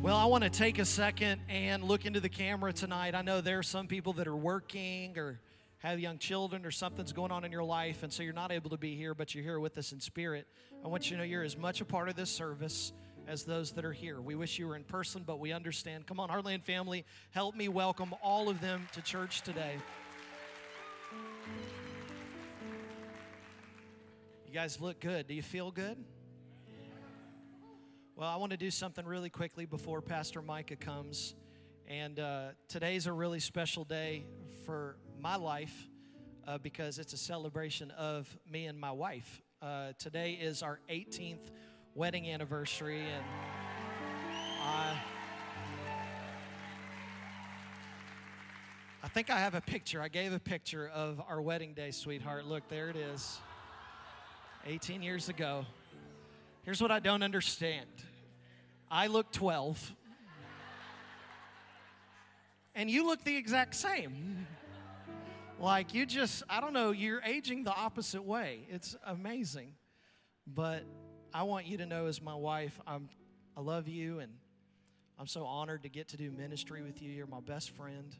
Well, I want to take a second and look into the camera tonight. I know there are some people that are working or have young children or something's going on in your life, and so you're not able to be here, but you're here with us in spirit. I want you to know you're as much a part of this service as those that are here. We wish you were in person, but we understand. Come on, Heartland family, help me welcome all of them to church today. You guys look good. Do you feel good? Well, I want to do something really quickly before Pastor Micah comes. And uh, today's a really special day for my life uh, because it's a celebration of me and my wife. Uh, today is our 18th wedding anniversary, and I. I think I have a picture. I gave a picture of our wedding day, sweetheart. Look, there it is. 18 years ago. Here's what I don't understand I look 12, and you look the exact same. Like you just, I don't know, you're aging the opposite way. It's amazing. But I want you to know, as my wife, I'm, I love you, and I'm so honored to get to do ministry with you. You're my best friend.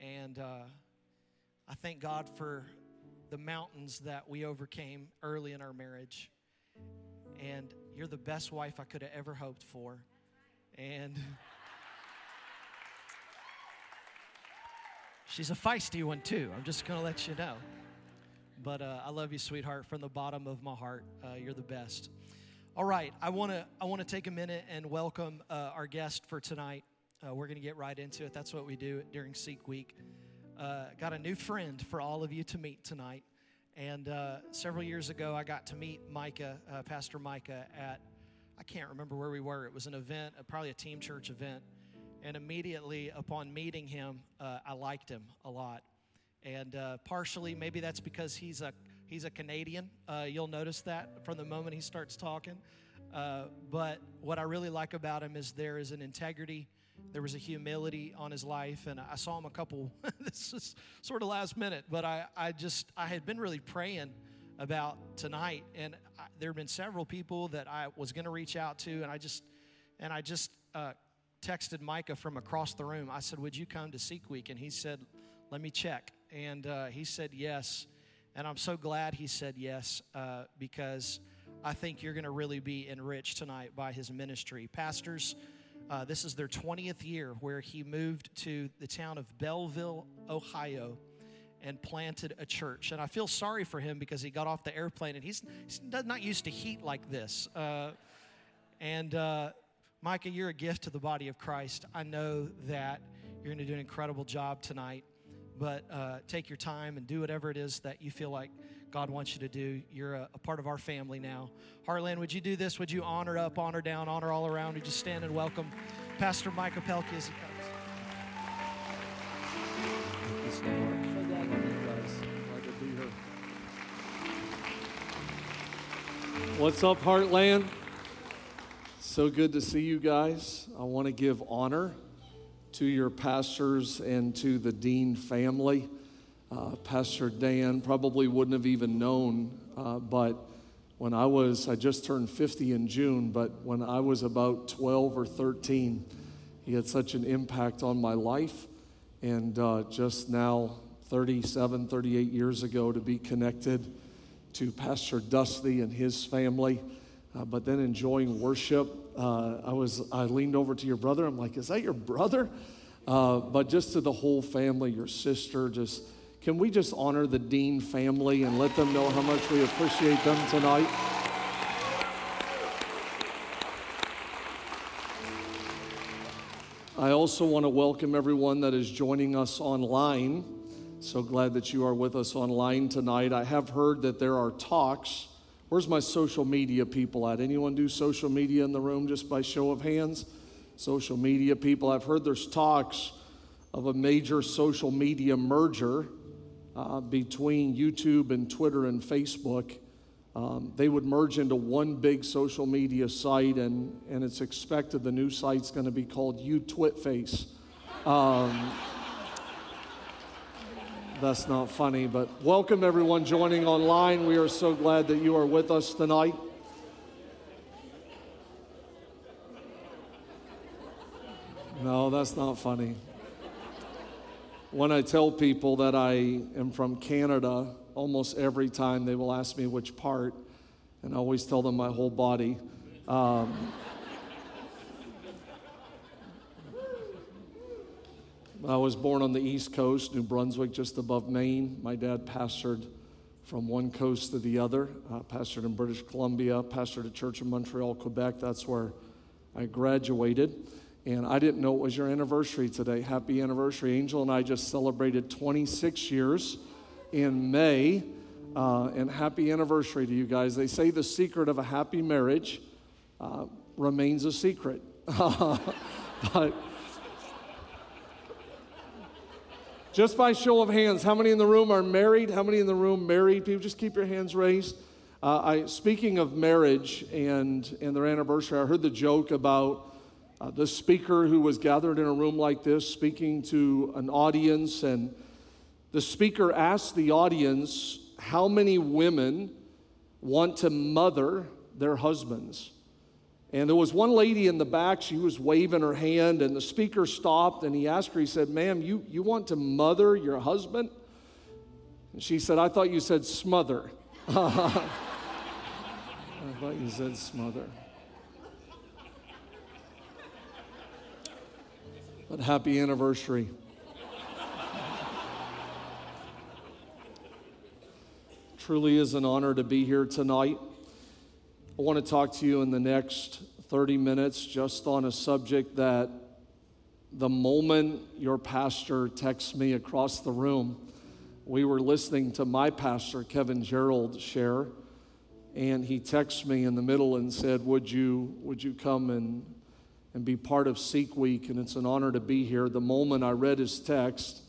And uh, I thank God for the mountains that we overcame early in our marriage. And you're the best wife I could have ever hoped for. And she's a feisty one, too. I'm just going to let you know. But uh, I love you, sweetheart, from the bottom of my heart. Uh, you're the best. All right, I want to I want to take a minute and welcome uh, our guest for tonight. Uh, we're going to get right into it. That's what we do during Seek Week. Uh, got a new friend for all of you to meet tonight. And uh, several years ago, I got to meet Micah, uh, Pastor Micah, at, I can't remember where we were. It was an event, uh, probably a team church event. And immediately upon meeting him, uh, I liked him a lot. And uh, partially, maybe that's because he's a, he's a Canadian. Uh, you'll notice that from the moment he starts talking. but what I really like about him is there is an integrity there was a humility on his life and i saw him a couple this is sort of last minute but i, I just i had been really praying about tonight and I, there have been several people that i was going to reach out to and i just and i just uh, texted micah from across the room. I said would you come to seek week and he said let me check. And uh, he said yes. And i'm so glad he said yes uh, because i think you're going to really be enriched tonight by his ministry. Pastors uh, this is their 20th year where he moved to the town of Belleville, Ohio, and planted a church. And I feel sorry for him because he got off the airplane and he's, he's not used to heat like this. Uh, and uh, Micah, you're a gift to the body of Christ. I know that you're going to do an incredible job tonight, but uh, take your time and do whatever it is that you feel like God wants you to do. You're a, a, part of our family now. Heartland, would you do this? Would you honor up, honor down, honor all around? Would you stand and welcome Pastor Micah Pelkey as he comes? What's up, Heartland? So good to see you guys. I want to give honor to your pastors and to the Dean family. Uh, Pastor Dan probably wouldn't have even known, uh, but when I was, I just turned 50 in June, but when I was about 12 or 13, he had such an impact on my life. And uh, just now, 37, 38 years ago, to be connected to Pastor Dusty and his family, uh, but then enjoying worship. Uh, I was, I leaned over to your brother. I'm like, is that your brother? Uh, but just to the whole family, your sister, just can we just honor the Dean family and let them know how much we appreciate them tonight? I also want to welcome everyone that is joining us online. So glad that you are with us online tonight. I have heard that there are talks. Where's my social media people at? Anyone do social media in the room just by show of hands? Social media people. I've heard there's talks of a major social media merger uh, between YouTube and Twitter and Facebook. Um, they would merge into one big social media site, and, and it's expected the new site's going to be called UTwitface. Um, that's not funny, but welcome everyone joining online. We are so glad that you are with us tonight. No, that's not funny. When I tell people that I am from Canada, almost every time they will ask me which part, and I always tell them my whole body. Um, I was born on the East Coast, New Brunswick, just above Maine. My dad pastored from one coast to the other, uh, pastored in British Columbia, pastored a church in Montreal, Quebec. That's where I graduated. And I didn't know it was your anniversary today. Happy anniversary. Angel and I just celebrated 26 years in May. Uh, and happy anniversary to you guys. They say the secret of a happy marriage uh, remains a secret. but just by show of hands, how many in the room are married? How many in the room married? People, just keep your hands raised. Uh, I, speaking of marriage and, and their anniversary, I heard the joke about uh, the speaker who was gathered in a room like this speaking to an audience, and the speaker asked the audience how many women want to mother their husbands. And there was one lady in the back, she was waving her hand, and the speaker stopped and he asked her, he said, Ma'am, you, you want to mother your husband? And she said, I thought you said smother. I thought you said smother. But happy anniversary. Truly is an honor to be here tonight. I want to talk to you in the next 30 minutes just on a subject that the moment your pastor texts me across the room, we were listening to my pastor, Kevin Gerald, share, and he texted me in the middle and said, Would you, would you come and, and be part of Seek Week? And it's an honor to be here. The moment I read his text,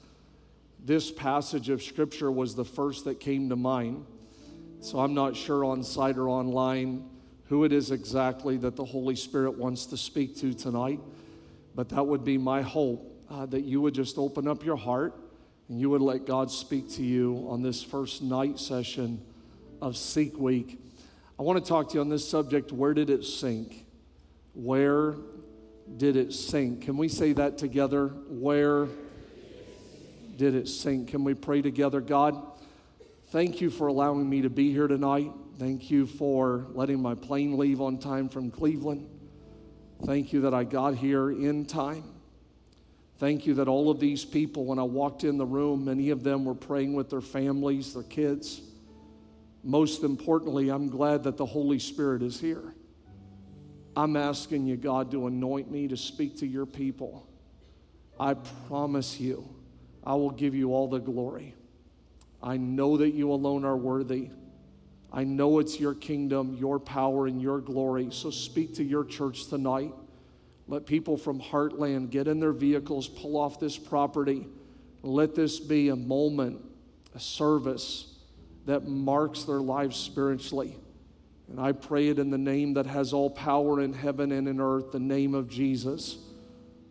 this passage of Scripture was the first that came to mind. So I'm not sure on site or online who it is exactly that the Holy Spirit wants to speak to tonight. But that would be my hope uh, that you would just open up your heart and you would let God speak to you on this first night session of Seek Week. I want to talk to you on this subject where did it sink? Where did it sink? Can we say that together? Where did it sink? Can we pray together? God, thank you for allowing me to be here tonight. Thank you for letting my plane leave on time from Cleveland. Thank you that I got here in time. Thank you that all of these people, when I walked in the room, many of them were praying with their families, their kids. Most importantly, I'm glad that the Holy Spirit is here. I'm asking you, God, to anoint me to speak to your people. I promise you, I will give you all the glory. I know that you alone are worthy. I know it's your kingdom, your power, and your glory. So speak to your church tonight. Let people from Heartland get in their vehicles, pull off this property. Let this be a moment, a service that marks their lives spiritually. And I pray it in the name that has all power in heaven and in earth, the name of Jesus.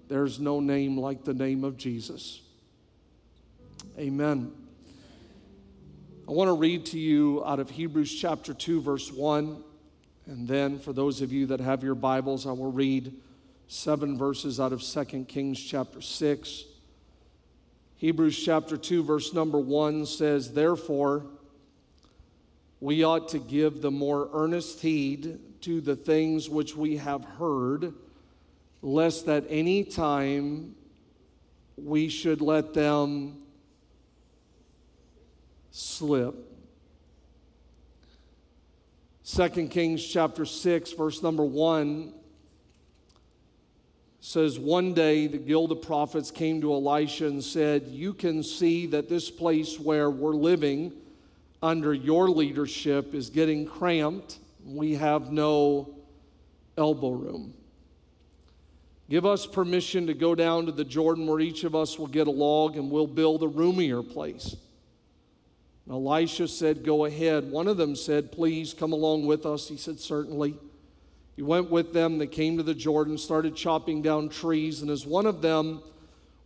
There's no name like the name of Jesus. Amen. I want to read to you out of Hebrews chapter 2, verse 1. And then, for those of you that have your Bibles, I will read seven verses out of 2 Kings chapter 6. Hebrews chapter 2, verse number 1 says, Therefore, we ought to give the more earnest heed to the things which we have heard, lest at any time we should let them slip. 2 Kings chapter 6, verse number 1 says, One day the guild of prophets came to Elisha and said, You can see that this place where we're living under your leadership is getting cramped. We have no elbow room. Give us permission to go down to the Jordan where each of us will get a log and we'll build a roomier place. Elisha said, Go ahead. One of them said, Please come along with us. He said, Certainly. He went with them. They came to the Jordan, started chopping down trees, and as one of them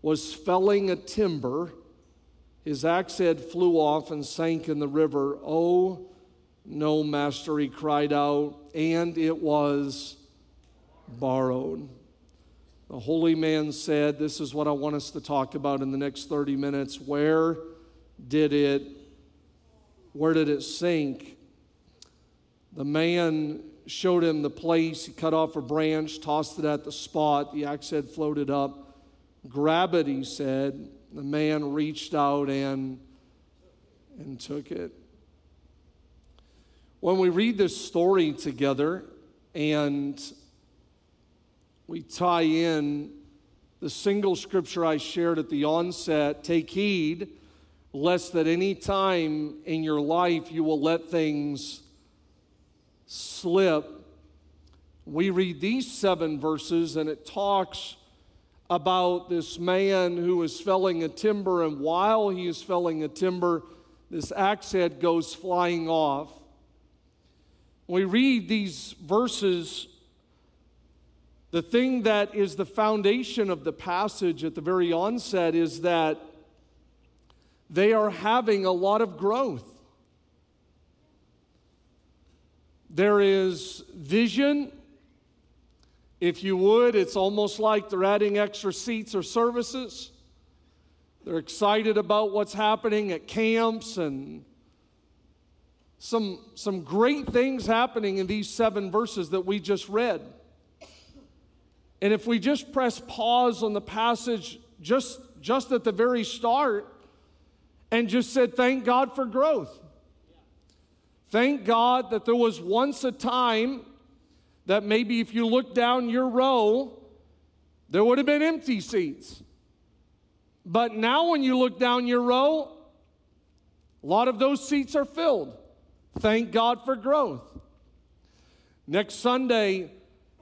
was felling a timber, his axe head flew off and sank in the river. Oh, no, master, he cried out, and it was borrowed. The holy man said, This is what I want us to talk about in the next 30 minutes. Where did it, where did it sink? The man showed him the place. He cut off a branch, tossed it at the spot. The axe head floated up. Grab it, he said. The man reached out and, and took it. When we read this story together and we tie in the single scripture I shared at the onset take heed lest at any time in your life you will let things slip. We read these seven verses and it talks about this man who is felling a timber, and while he is felling a timber, this axe head goes flying off. We read these verses. The thing that is the foundation of the passage at the very onset is that they are having a lot of growth. There is vision. If you would, it's almost like they're adding extra seats or services. They're excited about what's happening at camps and some, some great things happening in these seven verses that we just read. And if we just press pause on the passage just, just at the very start and just said, Thank God for growth. Thank God that there was once a time that maybe if you look down your row, there would have been empty seats. But now, when you look down your row, a lot of those seats are filled. Thank God for growth. Next Sunday,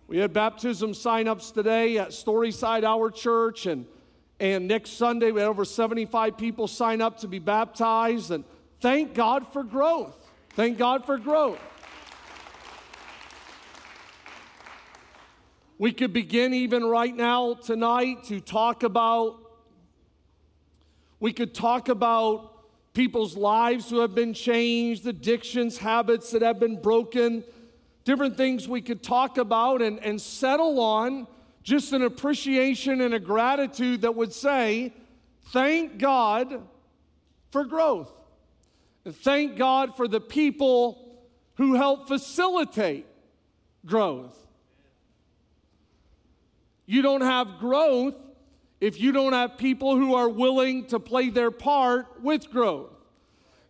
we had baptism sign-ups today at Storyside Our Church, and, and next Sunday we had over 75 people sign up to be baptized. And thank God for growth. Thank God for growth. We could begin even right now tonight to talk about, we could talk about people's lives who have been changed, addictions, habits that have been broken, different things we could talk about and, and settle on just an appreciation and a gratitude that would say, Thank God for growth. And thank God for the people who help facilitate growth. You don't have growth if you don't have people who are willing to play their part with growth.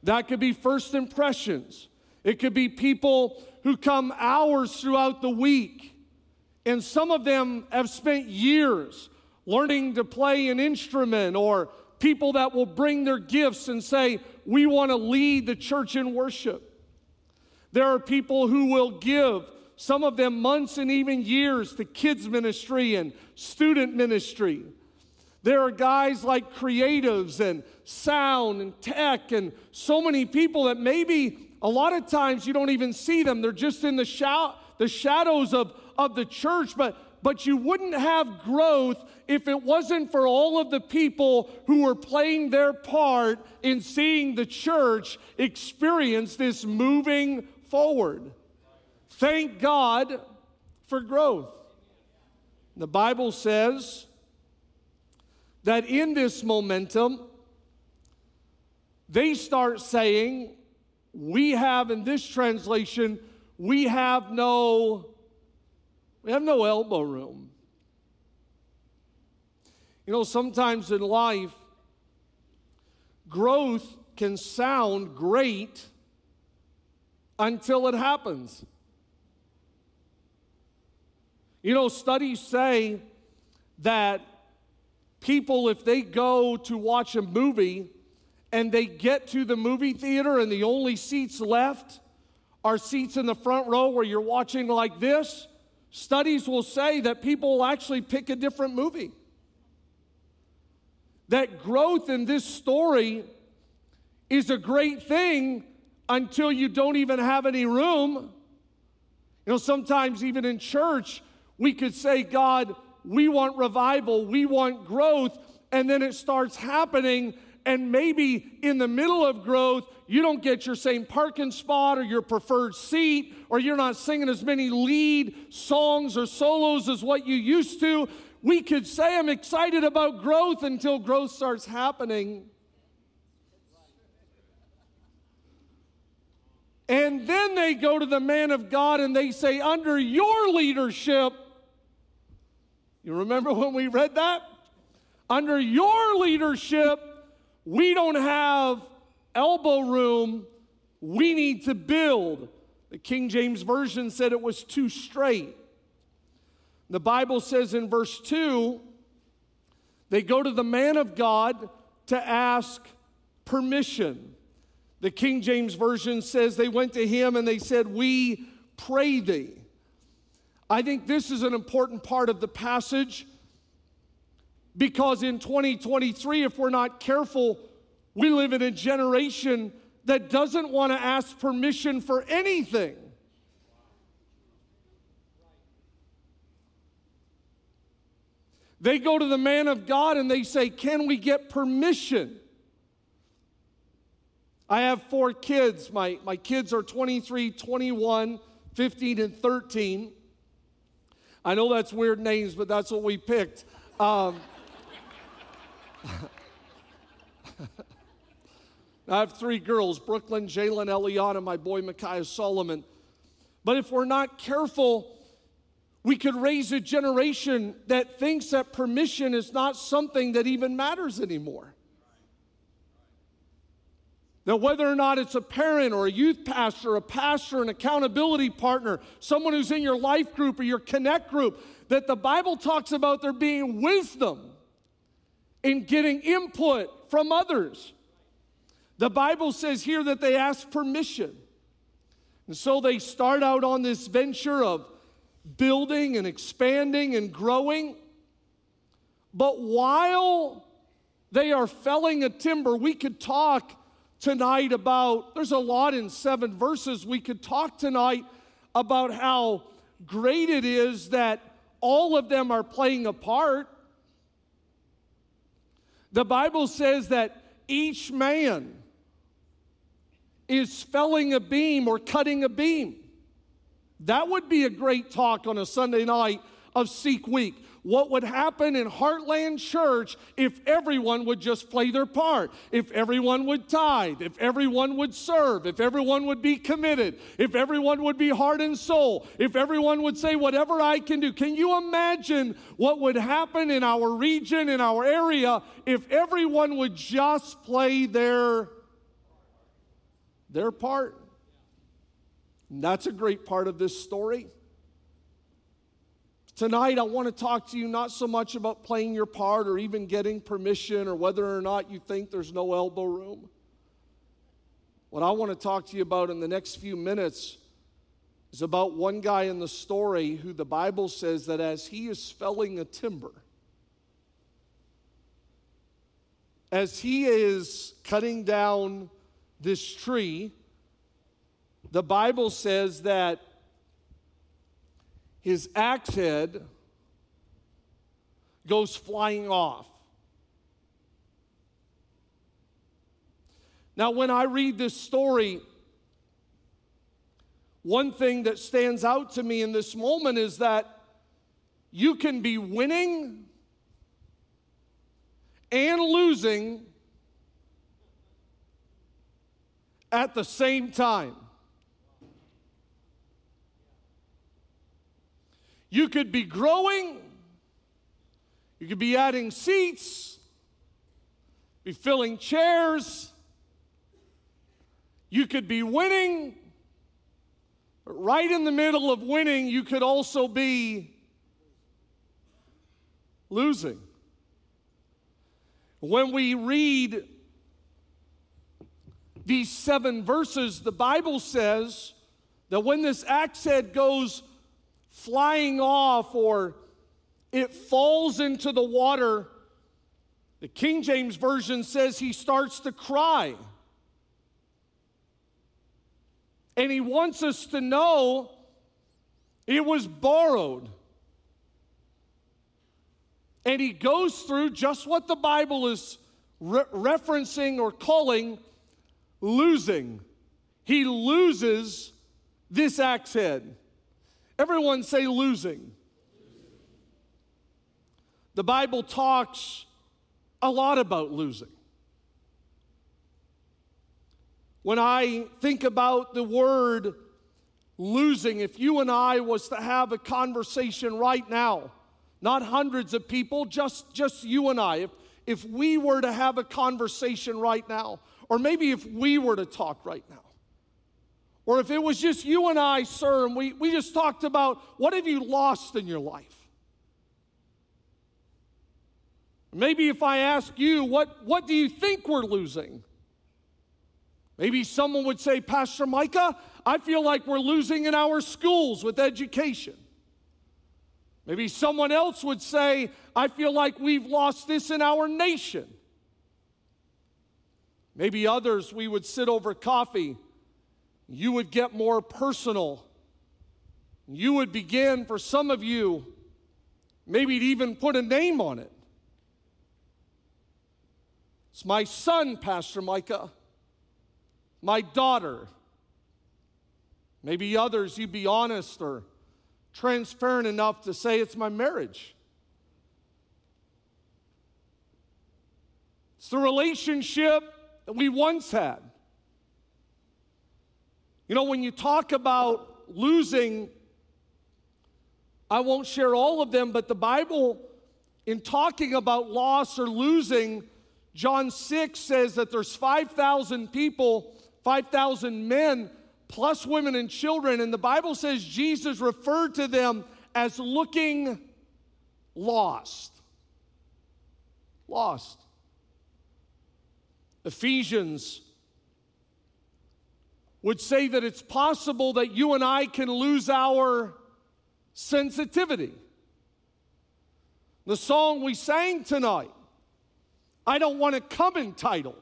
That could be first impressions. It could be people who come hours throughout the week, and some of them have spent years learning to play an instrument, or people that will bring their gifts and say, We want to lead the church in worship. There are people who will give some of them months and even years to kids' ministry and student ministry. There are guys like creatives and sound and tech and so many people that maybe a lot of times you don't even see them. They're just in the, shou- the shadows of, of the church, but, but you wouldn't have growth if it wasn't for all of the people who were playing their part in seeing the church experience this moving forward. Thank God for growth. The Bible says that in this momentum, they start saying, We have, in this translation, we have no, we have no elbow room. You know, sometimes in life, growth can sound great until it happens. You know, studies say that people, if they go to watch a movie and they get to the movie theater and the only seats left are seats in the front row where you're watching like this, studies will say that people will actually pick a different movie. That growth in this story is a great thing until you don't even have any room. You know, sometimes even in church, we could say, God, we want revival, we want growth, and then it starts happening, and maybe in the middle of growth, you don't get your same parking spot or your preferred seat, or you're not singing as many lead songs or solos as what you used to. We could say, I'm excited about growth until growth starts happening. And then they go to the man of God and they say, Under your leadership, you remember when we read that? Under your leadership, we don't have elbow room. We need to build. The King James Version said it was too strait. The Bible says in verse 2 they go to the man of God to ask permission. The King James Version says they went to him and they said, We pray thee. I think this is an important part of the passage because in 2023, if we're not careful, we live in a generation that doesn't want to ask permission for anything. They go to the man of God and they say, Can we get permission? I have four kids. My, my kids are 23, 21, 15, and 13. I know that's weird names, but that's what we picked. Um, I have three girls Brooklyn, Jalen, Eliana, my boy Micaiah Solomon. But if we're not careful, we could raise a generation that thinks that permission is not something that even matters anymore. Now, whether or not it's a parent or a youth pastor, a pastor, an accountability partner, someone who's in your life group or your connect group, that the Bible talks about there being wisdom in getting input from others. The Bible says here that they ask permission. And so they start out on this venture of building and expanding and growing. But while they are felling a timber, we could talk tonight about, there's a lot in seven verses. We could talk tonight about how great it is that all of them are playing a part. The Bible says that each man is felling a beam or cutting a beam. That would be a great talk on a Sunday night of Seek Week what would happen in Heartland Church if everyone would just play their part, if everyone would tithe, if everyone would serve, if everyone would be committed, if everyone would be heart and soul, if everyone would say, Whatever I can do. Can you imagine what would happen in our region, in our area, if everyone would just play their, their part? And that's a great part of this story. Tonight, I want to talk to you not so much about playing your part or even getting permission or whether or not you think there's no elbow room. What I want to talk to you about in the next few minutes is about one guy in the story who the Bible says that as he is felling a timber, as he is cutting down this tree, the Bible says that his axe head goes flying off. Now, when I read this story, one thing that stands out to me in this moment is that you can be winning and losing at the same time. You could be growing, you could be adding seats, be filling chairs, you could be winning, but right in the middle of winning, you could also be losing. When we read these seven verses, the Bible says that when this axe head goes flying off or it falls into the water, the King James Version says he starts to cry. And he wants us to know it was borrowed. And he goes through just what the Bible is re- referencing or calling losing. He loses this axe head. Everyone say losing. The Bible talks a lot about losing. When I think about the word losing, if you and I was to have a conversation right now, not hundreds of people, just, just you and I, if, if we were to have a conversation right now, or maybe if we were to talk right now, or if it was just you and I, sir, and we, we just talked about what have you lost in your life? Maybe if I ask you, what, what do you think we're losing? Maybe someone would say, Pastor Micah, I feel like we're losing in our schools with education. Maybe someone else would say, I feel like we've lost this in our nation. Maybe others, we would sit over coffee. You would get more personal. You would begin, for some of you, maybe to even put a name on it. It's my son, Pastor Micah, my daughter. Maybe others, you'd be honest or transparent enough to say it's my marriage. It's the relationship that we once had. You know, when you talk about losing, I won't share all of them, but the Bible, in talking about loss or losing, John 6 says that there's 5,000 people, 5,000 men, plus women and children. And the Bible says Jesus referred to them as looking lost. Lost. Ephesians would say that it's possible that you and I can lose our sensitivity. The song we sang tonight I don't want to come entitled.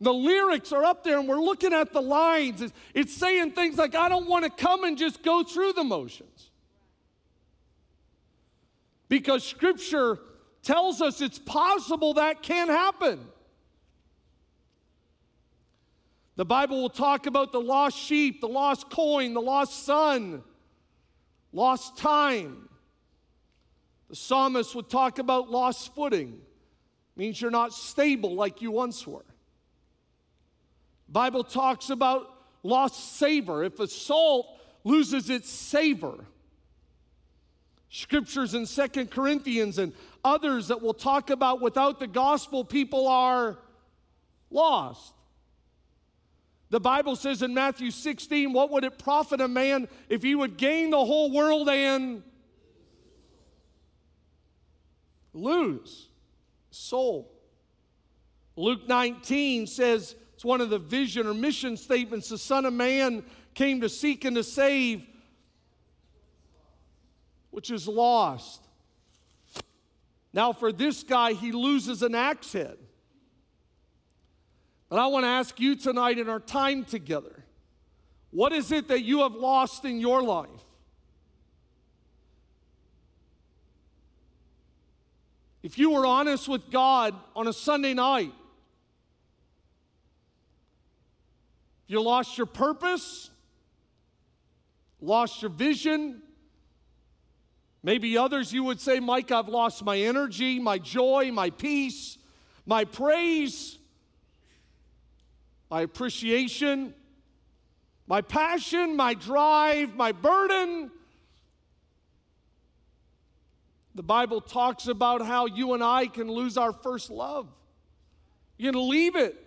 The lyrics are up there and we're looking at the lines. It's, it's saying things like, I don't want to come and just go through the motions. Because scripture tells us it's possible that can happen. The Bible will talk about the lost sheep, the lost coin, the lost son, lost time. The psalmist would talk about lost footing means you're not stable like you once were. Bible talks about lost savor. If a salt loses its savor, scriptures in Second Corinthians and others that we'll talk about without the gospel, people are lost. The Bible says in Matthew 16, what would it profit a man if he would gain the whole world and lose? soul. Luke 19 says it's one of the vision or mission statements the Son of Man came to seek and to save, which is lost. Now, for this guy, he loses an axe head. But I want to ask you tonight in our time together what is it that you have lost in your life? If you were honest with God on a Sunday night, you lost your purpose, lost your vision. Maybe others you would say, Mike, I've lost my energy, my joy, my peace, my praise, my appreciation, my passion, my drive, my burden. The Bible talks about how you and I can lose our first love. You can leave it.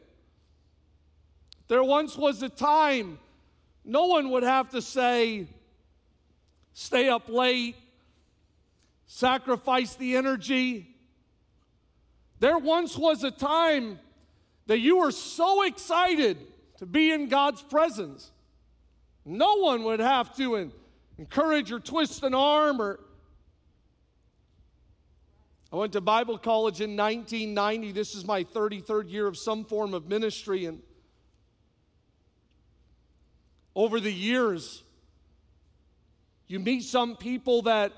There once was a time no one would have to say, stay up late, sacrifice the energy. There once was a time that you were so excited to be in God's presence. No one would have to encourage or twist an arm or I went to Bible college in 1990. This is my 33rd year of some form of ministry. And over the years, you meet some people that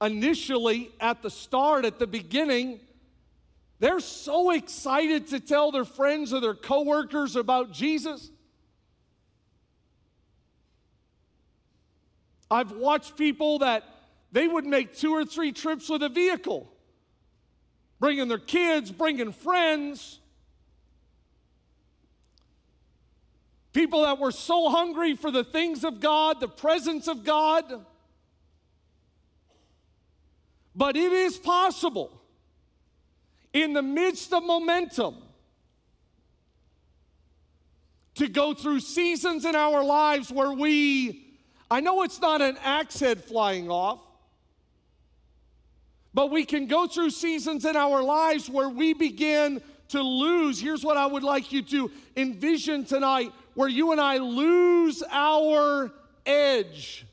initially, at the start, at the beginning, They're so excited to tell their friends or their coworkers about Jesus. I've watched people that they would make two or three trips with a vehicle, bringing their kids, bringing friends. People that were so hungry for the things of God, the presence of God. But it is possible in the midst of momentum to go through seasons in our lives where we, I know it's not an axe head flying off, but we can go through seasons in our lives where we begin to lose. Here's what I would like you to envision tonight where you and I lose our edge.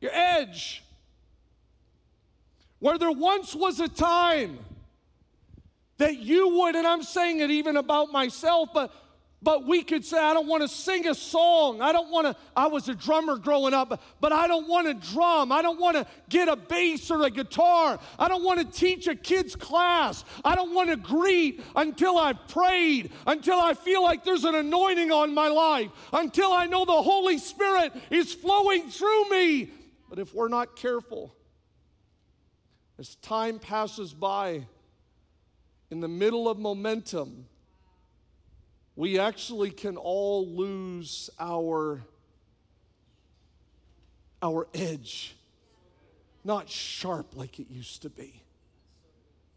Your edge. Where there once was a time that you would, and I'm saying it even about myself, but but we could say, I don't want to sing a song. I don't want to, I was a drummer growing up, but I don't want to drum. I don't want to get a bass or a guitar. I don't want to teach a kid's class. I don't want to greet until I've prayed, until I feel like there's an anointing on my life, until I know the Holy Spirit is flowing through me. But if we're not careful, as time passes by, in the middle of momentum, we actually can all lose our, our edge. Not sharp like it used to be,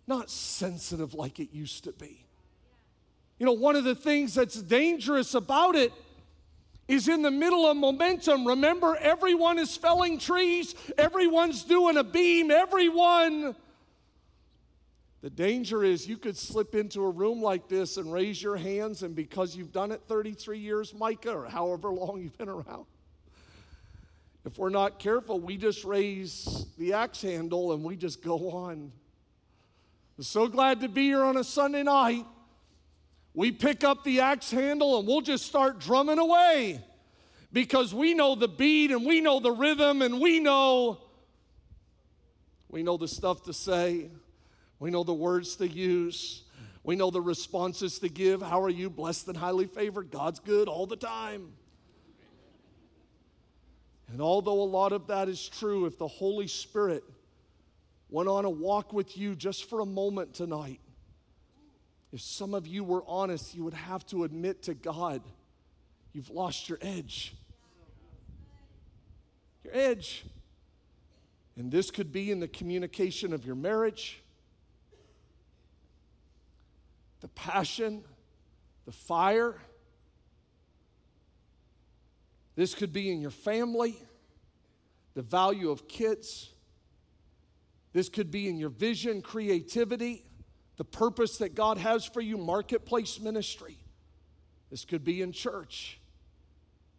not sensitive like it used to be. You know, one of the things that's dangerous about it is in the middle of momentum. Remember, everyone is felling trees, everyone's doing a beam, everyone the danger is you could slip into a room like this and raise your hands, and because you've done it 33 years, Micah, or however long you've been around, if we're not careful, we just raise the axe handle and we just go on. I'm so glad to be here on a Sunday night. We pick up the axe handle and we'll just start drumming away because we know the beat and we know the rhythm and we know we know the stuff to say. We know the words to use. We know the responses to give. How are you? Blessed and highly favored. God's good all the time. And although a lot of that is true, if the Holy Spirit went on a walk with you just for a moment tonight, if some of you were honest, you would have to admit to God, you've lost your edge. Your edge. And this could be in the communication of your marriage the passion, the fire. This could be in your family, the value of kids. This could be in your vision, creativity, the purpose that God has for you, marketplace ministry. This could be in church.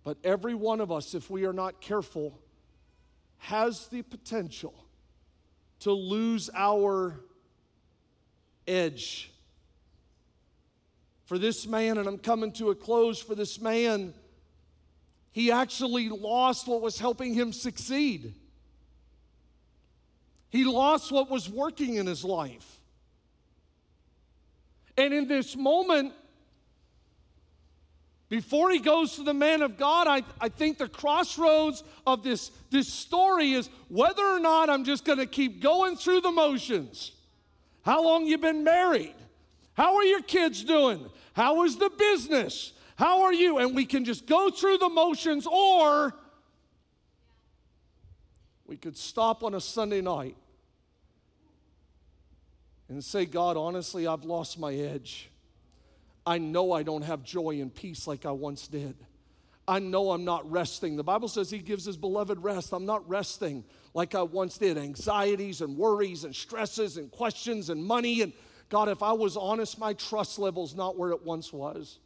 But every one of us, if we are not careful, has the potential to lose our edge for this man, and I'm coming to a close for this man, he actually lost what was helping him succeed. He lost what was working in his life. And in this moment, before he goes to the man of God, I, I think the crossroads of this, this story is whether or not I'm just going to keep going through the motions. How long you been married? How are your kids doing? How is the business? How are you? And we can just go through the motions, or we could stop on a Sunday night and say, God, honestly, I've lost my edge. I know I don't have joy and peace like I once did. I know I'm not resting. The Bible says He gives His beloved rest. I'm not resting like I once did. Anxieties and worries and stresses and questions and money and God, if I was honest, my trust level's not where it once was.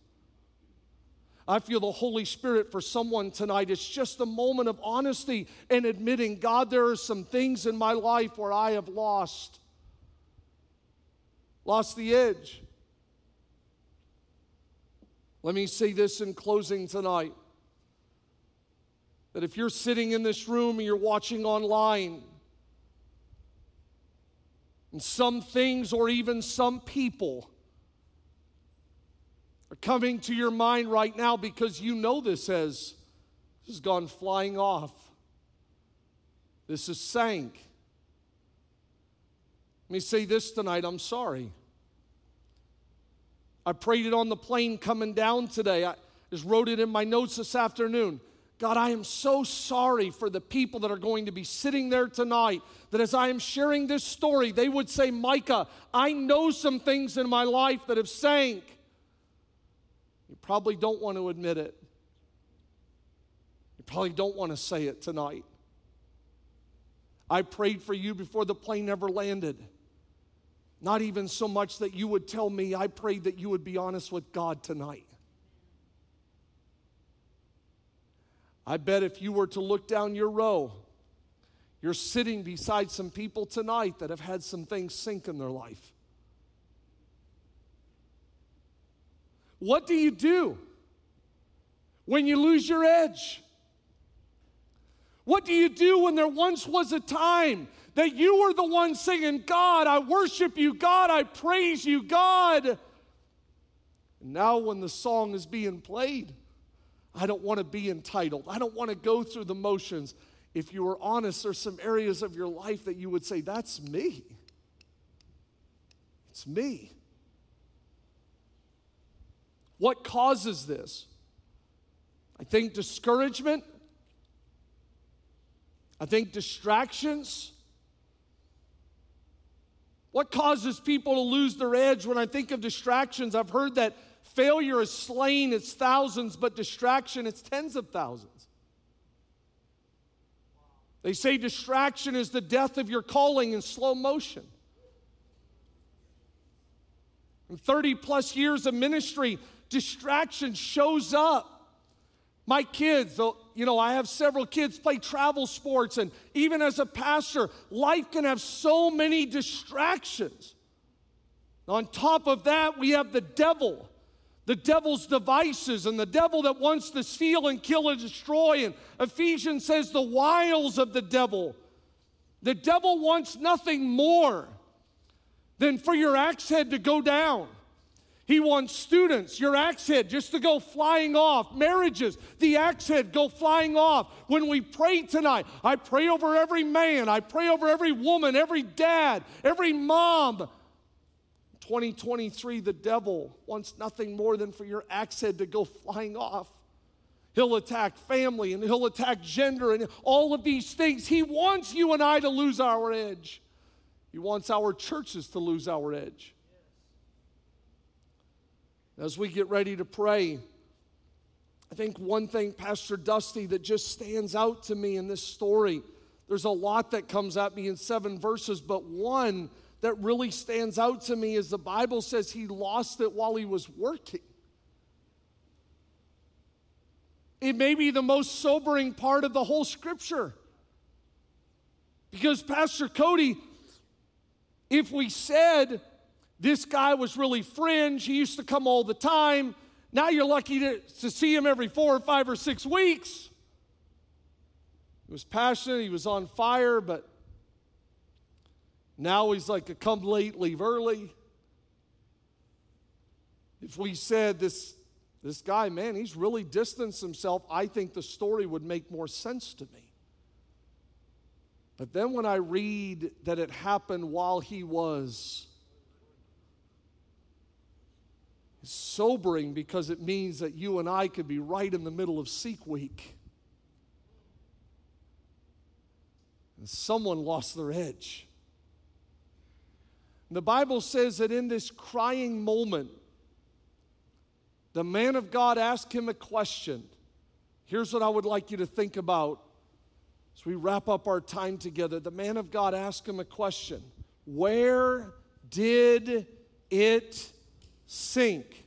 I feel the Holy Spirit for someone tonight. It's just a moment of honesty and admitting, God, there are some things in my life where I have lost, lost the edge. Let me say this in closing tonight that if you're sitting in this room and you're watching online, And some things or even some people are coming to your mind right now because you know this has, this has gone flying off. This has sank. Me say this tonight I'm sorry. I prayed it on the plane coming down today. I just wrote it in my notes this afternoon. God, I am so sorry for the people that are going to be sitting there tonight. That as I am sharing this story, they would say, Micah, I know some things in my life that have sank. You probably don't want to admit it. You probably don't want to say it tonight. I prayed for you before the plane ever landed. Not even so much that you would tell me, I prayed that you would be honest with God tonight. I bet if you were to look down your row, you're sitting beside some people tonight that have had some things sink in their life. What do you do when you lose your edge? What do you do when there once was a time that you were the one singing, God, I worship you, God, I praise you, God. And now, when the song is being played, I don't want to be entitled. I don't want to go through the motions. If you were honest, there's some areas of your life that you would say, That's me. It's me. What causes this? I think discouragement. I think distractions. What causes people to lose their edge? When I think of distractions, I've heard that failure is slain, it's thousands, but distraction, it's tens of thousands. They say distraction is the death of your calling in slow motion. In 30 plus years of ministry, distraction shows up. My kids, uh, you know, I have several kids play travel sports, and even as a pastor, life can have so many distractions. On top of that, we have the devil, the devil's devices, and the devil that wants to steal and kill and destroy. And Ephesians says the wiles of the devil. The devil wants nothing more than for your axe head to go down he wants students, your axe head, just to go flying off. Marriages, the axe head go flying off. When we pray tonight, I pray over every man, I pray over every woman, every dad, every mom. 2023, the devil wants nothing more than for your axe head to go flying off. He'll attack family and he'll attack gender and all of these things. He wants you and I to lose our edge. He wants our churches to lose our edge. As we get ready to pray, I think one thing, Pastor Dusty, that just stands out to me in this story, there's a lot that comes at me in seven verses, but one that really stands out to me is the Bible says he lost it while he was working. It may be the most sobering part of the whole scripture. Because, Pastor Cody, if we said this guy was really fringe. He used to come all the time. Now you're lucky to, to see him every four or five or six weeks. He was passionate, he was on fire, but now he's like a come late, leave early. If we said this, this guy, man, he's really distanced himself, I think the story would make more sense to me. But then when I read that it happened while he was is sobering because it means that you and I could be right in the middle of Seek Week. And someone lost their edge. And the Bible says that in this crying moment, the man of God asked him a question. Here's what I would like you to think about as we wrap up our time together. The man of God asked him a question Where did it sink.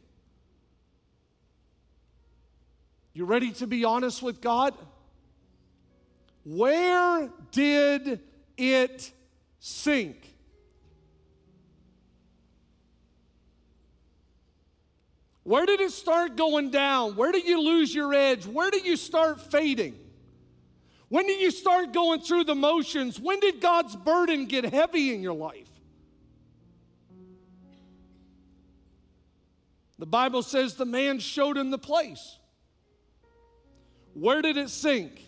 You ready to be honest with God? Where did it sink? Where did it start going down? Where did you lose your edge? Where did you start fading? When did you start going through the motions? When did God's burden get heavy in your life? The Bible says the man showed him the place. Where did it sink?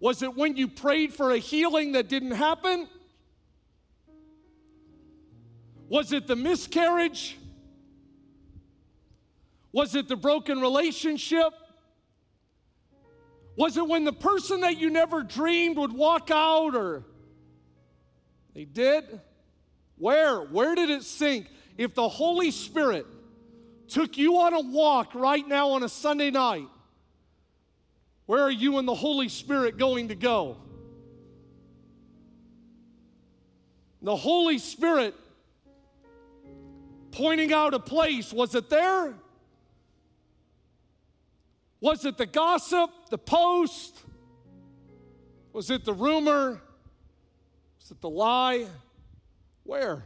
Was it when you prayed for a healing that didn't happen? Was it the miscarriage? Was it the broken relationship? Was it when the person that you never dreamed would walk out or they did? Where? Where did it sink? If the Holy Spirit took you on a walk right now on a Sunday night, where are you and the Holy Spirit going to go? The Holy Spirit pointing out a place, was it there? Was it the gossip, the post? Was it the rumor? Was it the lie? Where?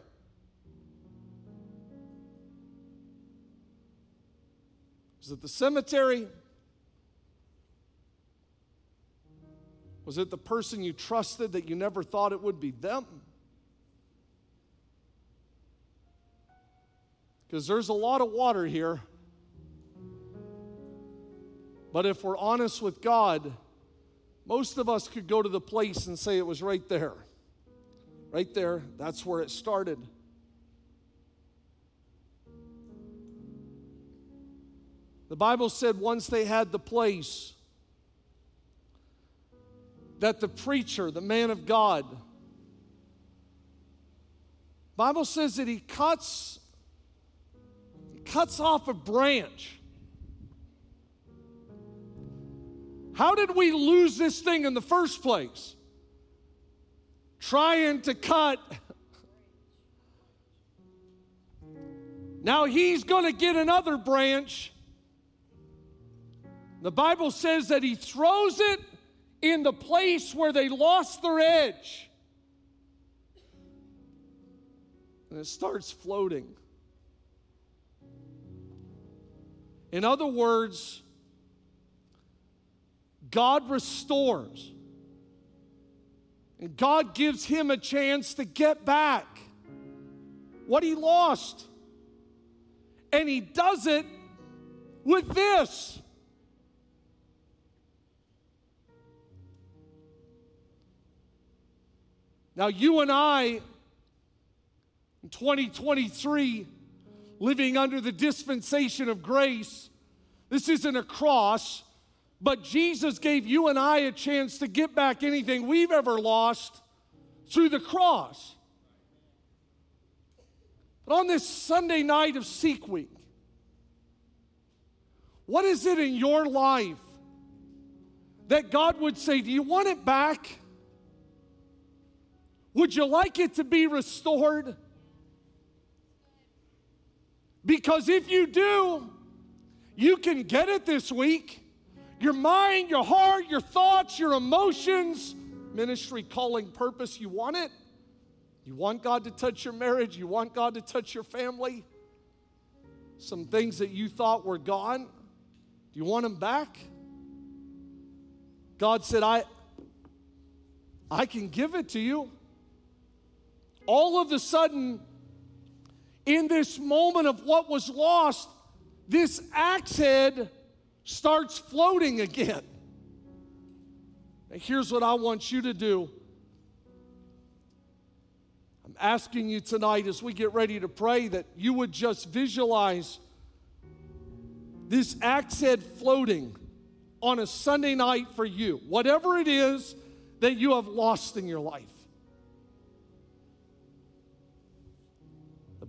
Was it the cemetery? Was it the person you trusted that you never thought it would be them? Because there's a lot of water here. But if we're honest with God, most of us could go to the place and say it was right there. Right there, that's where it started. The Bible said once they had the place, that the preacher, the man of God, Bible says that he cuts cuts off a branch. How did we lose this thing in the first place? Trying to cut. Now he's going to get another branch. The Bible says that he throws it in the place where they lost their edge. And it starts floating. In other words, God restores. And God gives him a chance to get back what he lost. And he does it with this. Now, you and I, in 2023, living under the dispensation of grace, this isn't a cross, but Jesus gave you and I a chance to get back anything we've ever lost through the cross. But on this Sunday night of Seek Week, what is it in your life that God would say, Do you want it back? Would you like it to be restored? Because if you do, you can get it this week. Your mind, your heart, your thoughts, your emotions, ministry, calling, purpose, you want it? You want God to touch your marriage? You want God to touch your family? Some things that you thought were gone? Do you want them back? God said, I, I can give it to you all of a sudden, in this moment of what was lost, this axe head starts floating again. Now, here's what I want you to do. I'm asking you tonight as we get ready to pray that you would just visualize this axe head floating on a Sunday night for you, whatever it is that you have lost in your life.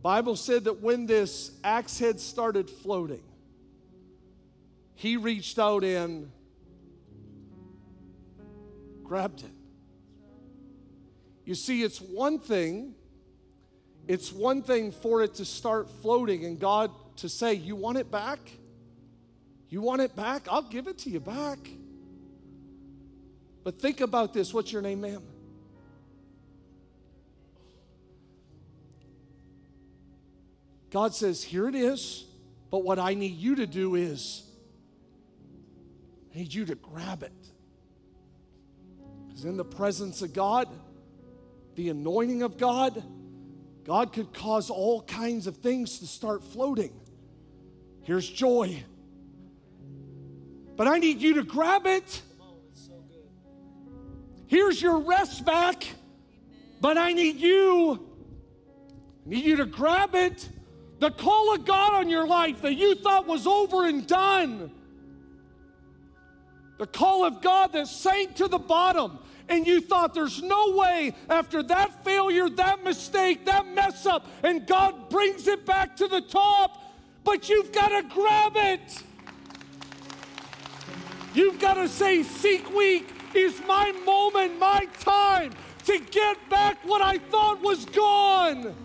Bible said that when this axe head started floating, he reached out and grabbed it. You see, it's one thing, it's one thing for it to start floating and God to say, You want it back? You want it back? I'll give it to you back. But think about this. What's your name, ma'am? God says, Here it is, but what I need you to do is, I need you to grab it. Because in the presence of God, the anointing of God, God could cause all kinds of things to start floating. Here's joy. But I need you to grab it. Here's your rest back. But I need you. I need you to grab it. The call of God on your life that you thought was over and done. The call of God that sank to the bottom and you thought there's no way after that failure, that mistake, that mess up, and God brings it back to the top, but you've got to grab it. You've got to say, Seek Week is my moment, my time to get back what I thought was gone.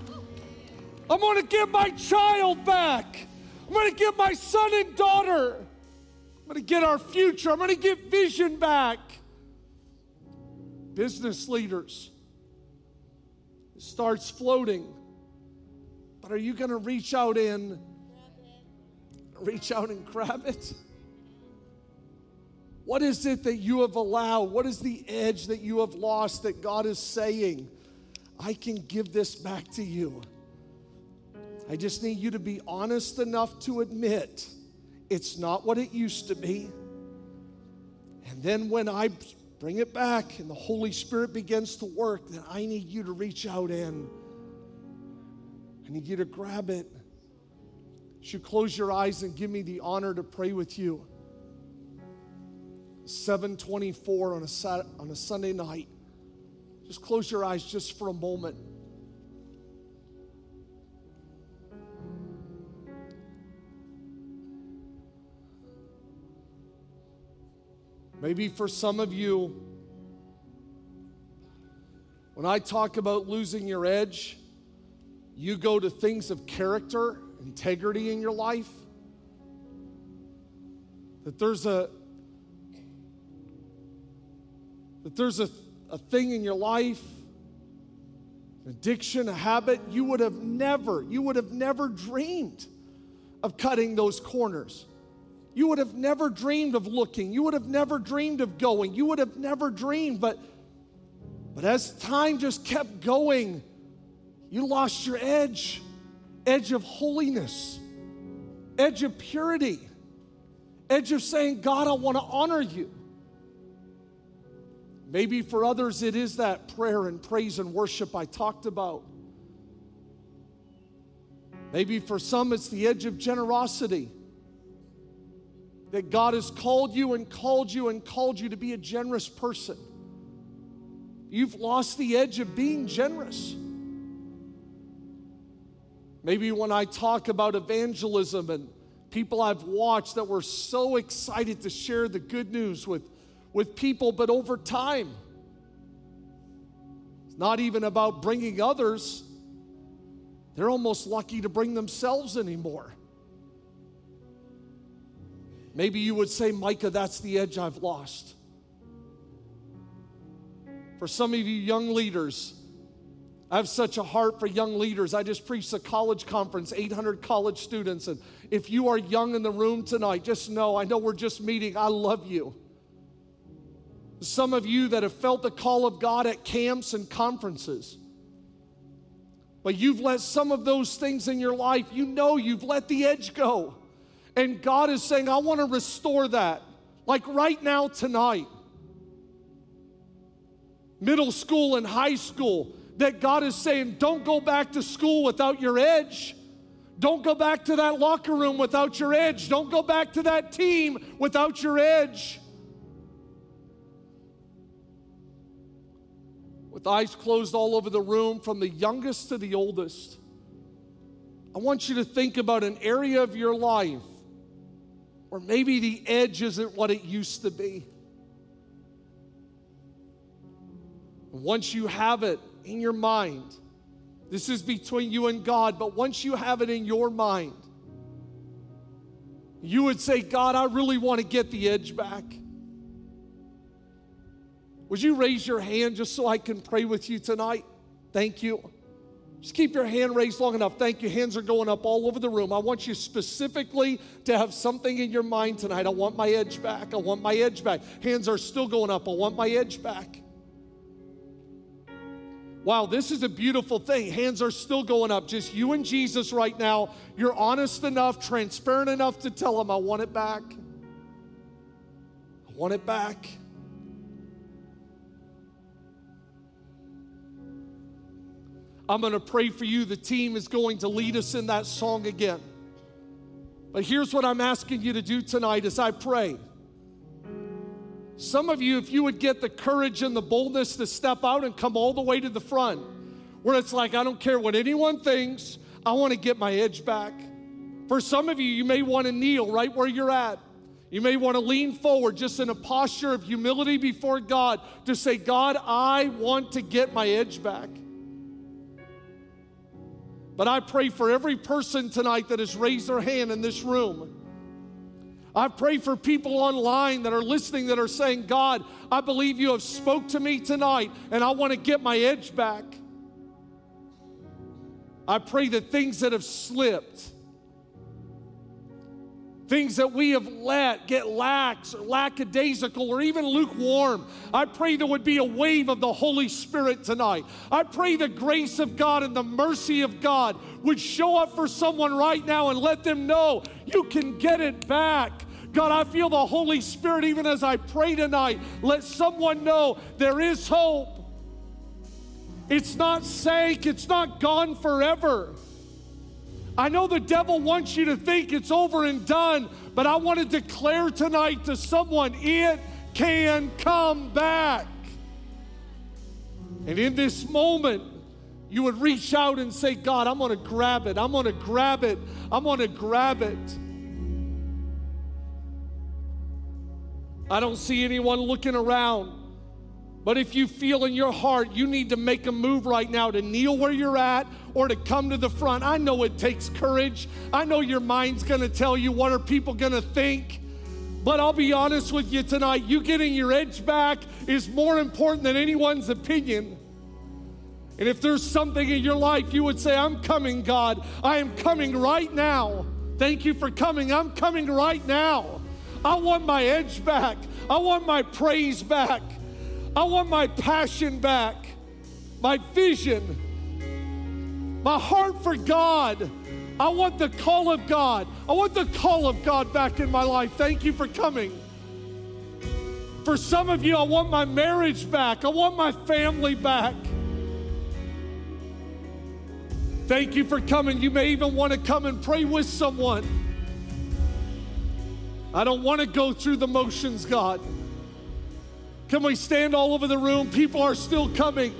I'm going to get my child back. I'm going to get my son and daughter. I'm going to get our future. I'm going to get vision back business leaders. It starts floating. But are you going to reach out in reach out and grab it? What is it that you have allowed? What is the edge that you have lost that God is saying, I can give this back to you? I just need you to be honest enough to admit it's not what it used to be. And then when I bring it back, and the Holy Spirit begins to work, then I need you to reach out in. I need you to grab it. You should close your eyes and give me the honor to pray with you. 724 on a, on a Sunday night. Just close your eyes just for a moment. Maybe for some of you, when I talk about losing your edge, you go to things of character, integrity in your life. That there's a that there's a, a thing in your life, addiction, a habit, you would have never, you would have never dreamed of cutting those corners. You would have never dreamed of looking. You would have never dreamed of going. You would have never dreamed. But, but as time just kept going, you lost your edge edge of holiness, edge of purity, edge of saying, God, I want to honor you. Maybe for others, it is that prayer and praise and worship I talked about. Maybe for some, it's the edge of generosity that God has called you and called you and called you to be a generous person. You've lost the edge of being generous. Maybe when I talk about evangelism and people I've watched that were so excited to share the good news with, with people, but over time, it's not even about bringing others. They're almost lucky to bring themselves anymore. Maybe you would say, Micah, that's the edge I've lost. For some of you young leaders, I have such a heart for young leaders. I just preached a college conference, 800 college students. And if you are young in the room tonight, just know, I know we're just meeting. I love you. Some of you that have felt the call of God at camps and conferences, but you've let some of those things in your life, you know you've let the edge go. And God is saying, I want to restore that. Like right now, tonight. Middle school and high school, that God is saying, don't go back to school without your edge. Don't go back to that locker room without your edge. Don't go back to that team without your edge. With eyes closed all over the room, from the youngest to the oldest, I want you to think about an area of your life or maybe the edge isn't what it used to be. Once you have it in your mind, this is between you and God, but once you have it in your mind, you would say, God, I really want to get the edge back. Would you raise your hand just so I can pray with you tonight? Thank you. Just keep your hand raised long enough. Thank you. Hands are going up all over the room. I want you specifically to have something in your mind tonight. I want my edge back. I want my edge back. Hands are still going up. I want my edge back. Wow, this is a beautiful thing. Hands are still going up. Just you and Jesus right now. You're honest enough, transparent enough to tell him, I want it back. I want it back. I'm going to pray for you. The team is going to lead us in that song again. But here's what I'm asking you to do tonight as I pray. Some of you, if you would get the courage and the boldness to step out and come all the way to the front, where it's like, I don't care what anyone thinks, I want to get my edge back. For some of you, you may want to kneel right where you're at. You may want to lean forward just in a posture of humility before God to say, God, I want to get my edge back. But I pray for every person tonight that has raised their hand in this room I pray for people online that are listening that are saying, God, I believe you have spoke to me tonight and I want to get my edge back. I pray that things that have slipped, things that we have let get lax or lackadaisical or even lukewarm. I pray there would be a wave of the Holy Spirit tonight. I pray the grace of God and the mercy of God would show up for someone right now and let them know you can get it back. God, I feel the Holy Spirit even as I pray tonight. Let someone know there is hope. It's not sank, it's not gone forever. I know the devil wants you to think it's over and done, but I want to declare tonight to someone it can come back. And in this moment, you would reach out and say, God, I'm going to grab it. I'm going to grab it. I'm going to grab it. I don't see anyone looking around. But if you feel in your heart you need to make a move right now to kneel where you're at or to come to the front, I know it takes courage. I know your mind's gonna tell you what are people gonna think. But I'll be honest with you tonight, you getting your edge back is more important than anyone's opinion. And if there's something in your life you would say, I'm coming, God, I am coming right now. Thank you for coming. I'm coming right now. I want my edge back. I want my praise back. I want my passion back, my vision, my heart for God. I want the call of God. I want the call of God back in my life. Thank you for coming. For some of you, I want my marriage back. I want my family back. Thank you for coming. You may even want to come and pray with someone. I don't want to go through the motions, God. Can we stand all over the room? People are still coming.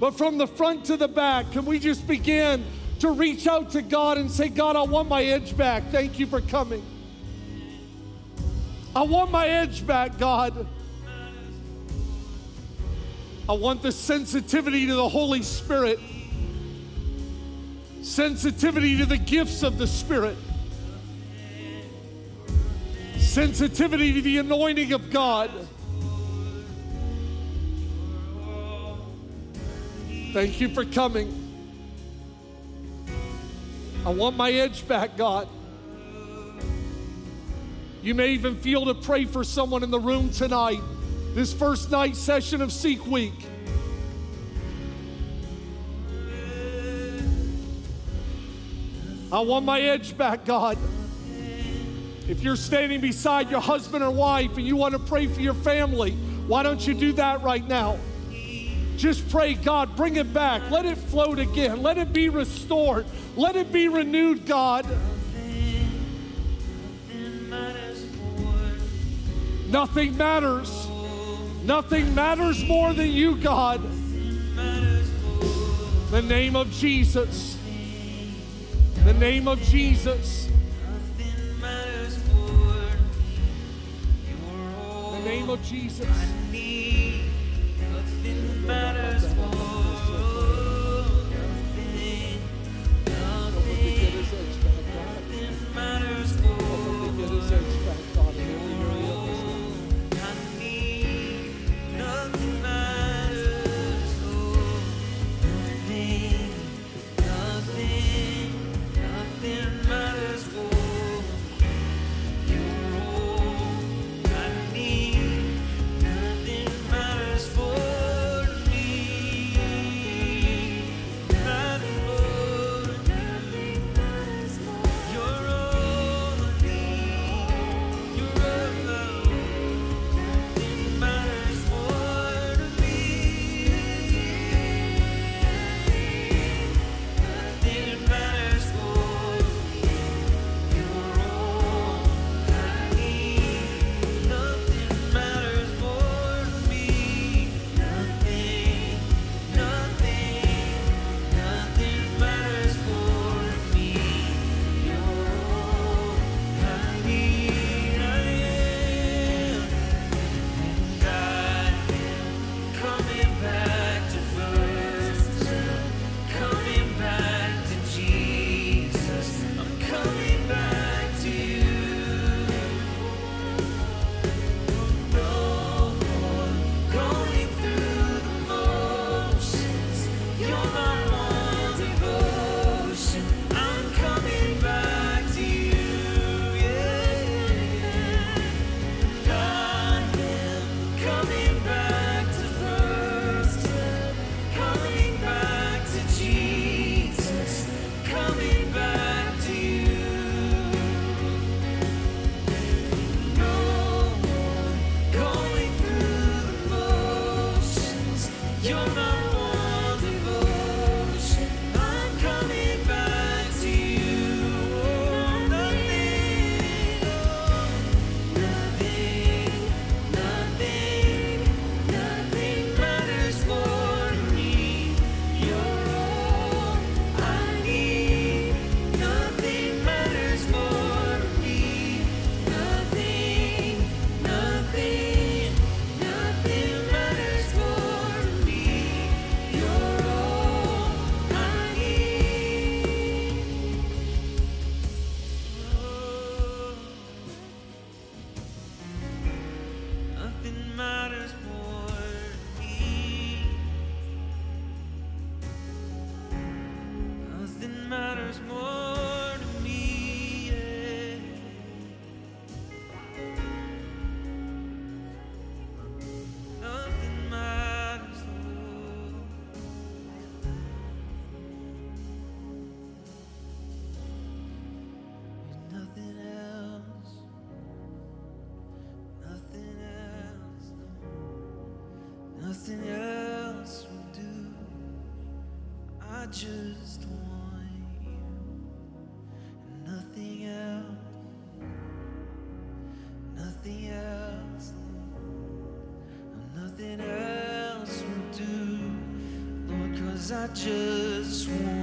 But from the front to the back, can we just begin to reach out to God and say, God, I want my edge back. Thank you for coming. I want my edge back, God. I want the sensitivity to the Holy Spirit, sensitivity to the gifts of the Spirit sensitivity to the anointing of God. Thank you for coming. I want my edge back, God. You may even feel to pray for someone in the room tonight, this first night session of Seek Week. I want my edge back, God. If you're standing beside your husband or wife and you want to pray for your family, why don't you do that right now? Just pray, God, bring it back. Let it float again. Let it be restored. Let it be renewed, God. Nothing matters. Nothing matters more than you, God. The name of Jesus. The name of Jesus. The name of Jesus. Nothing I just want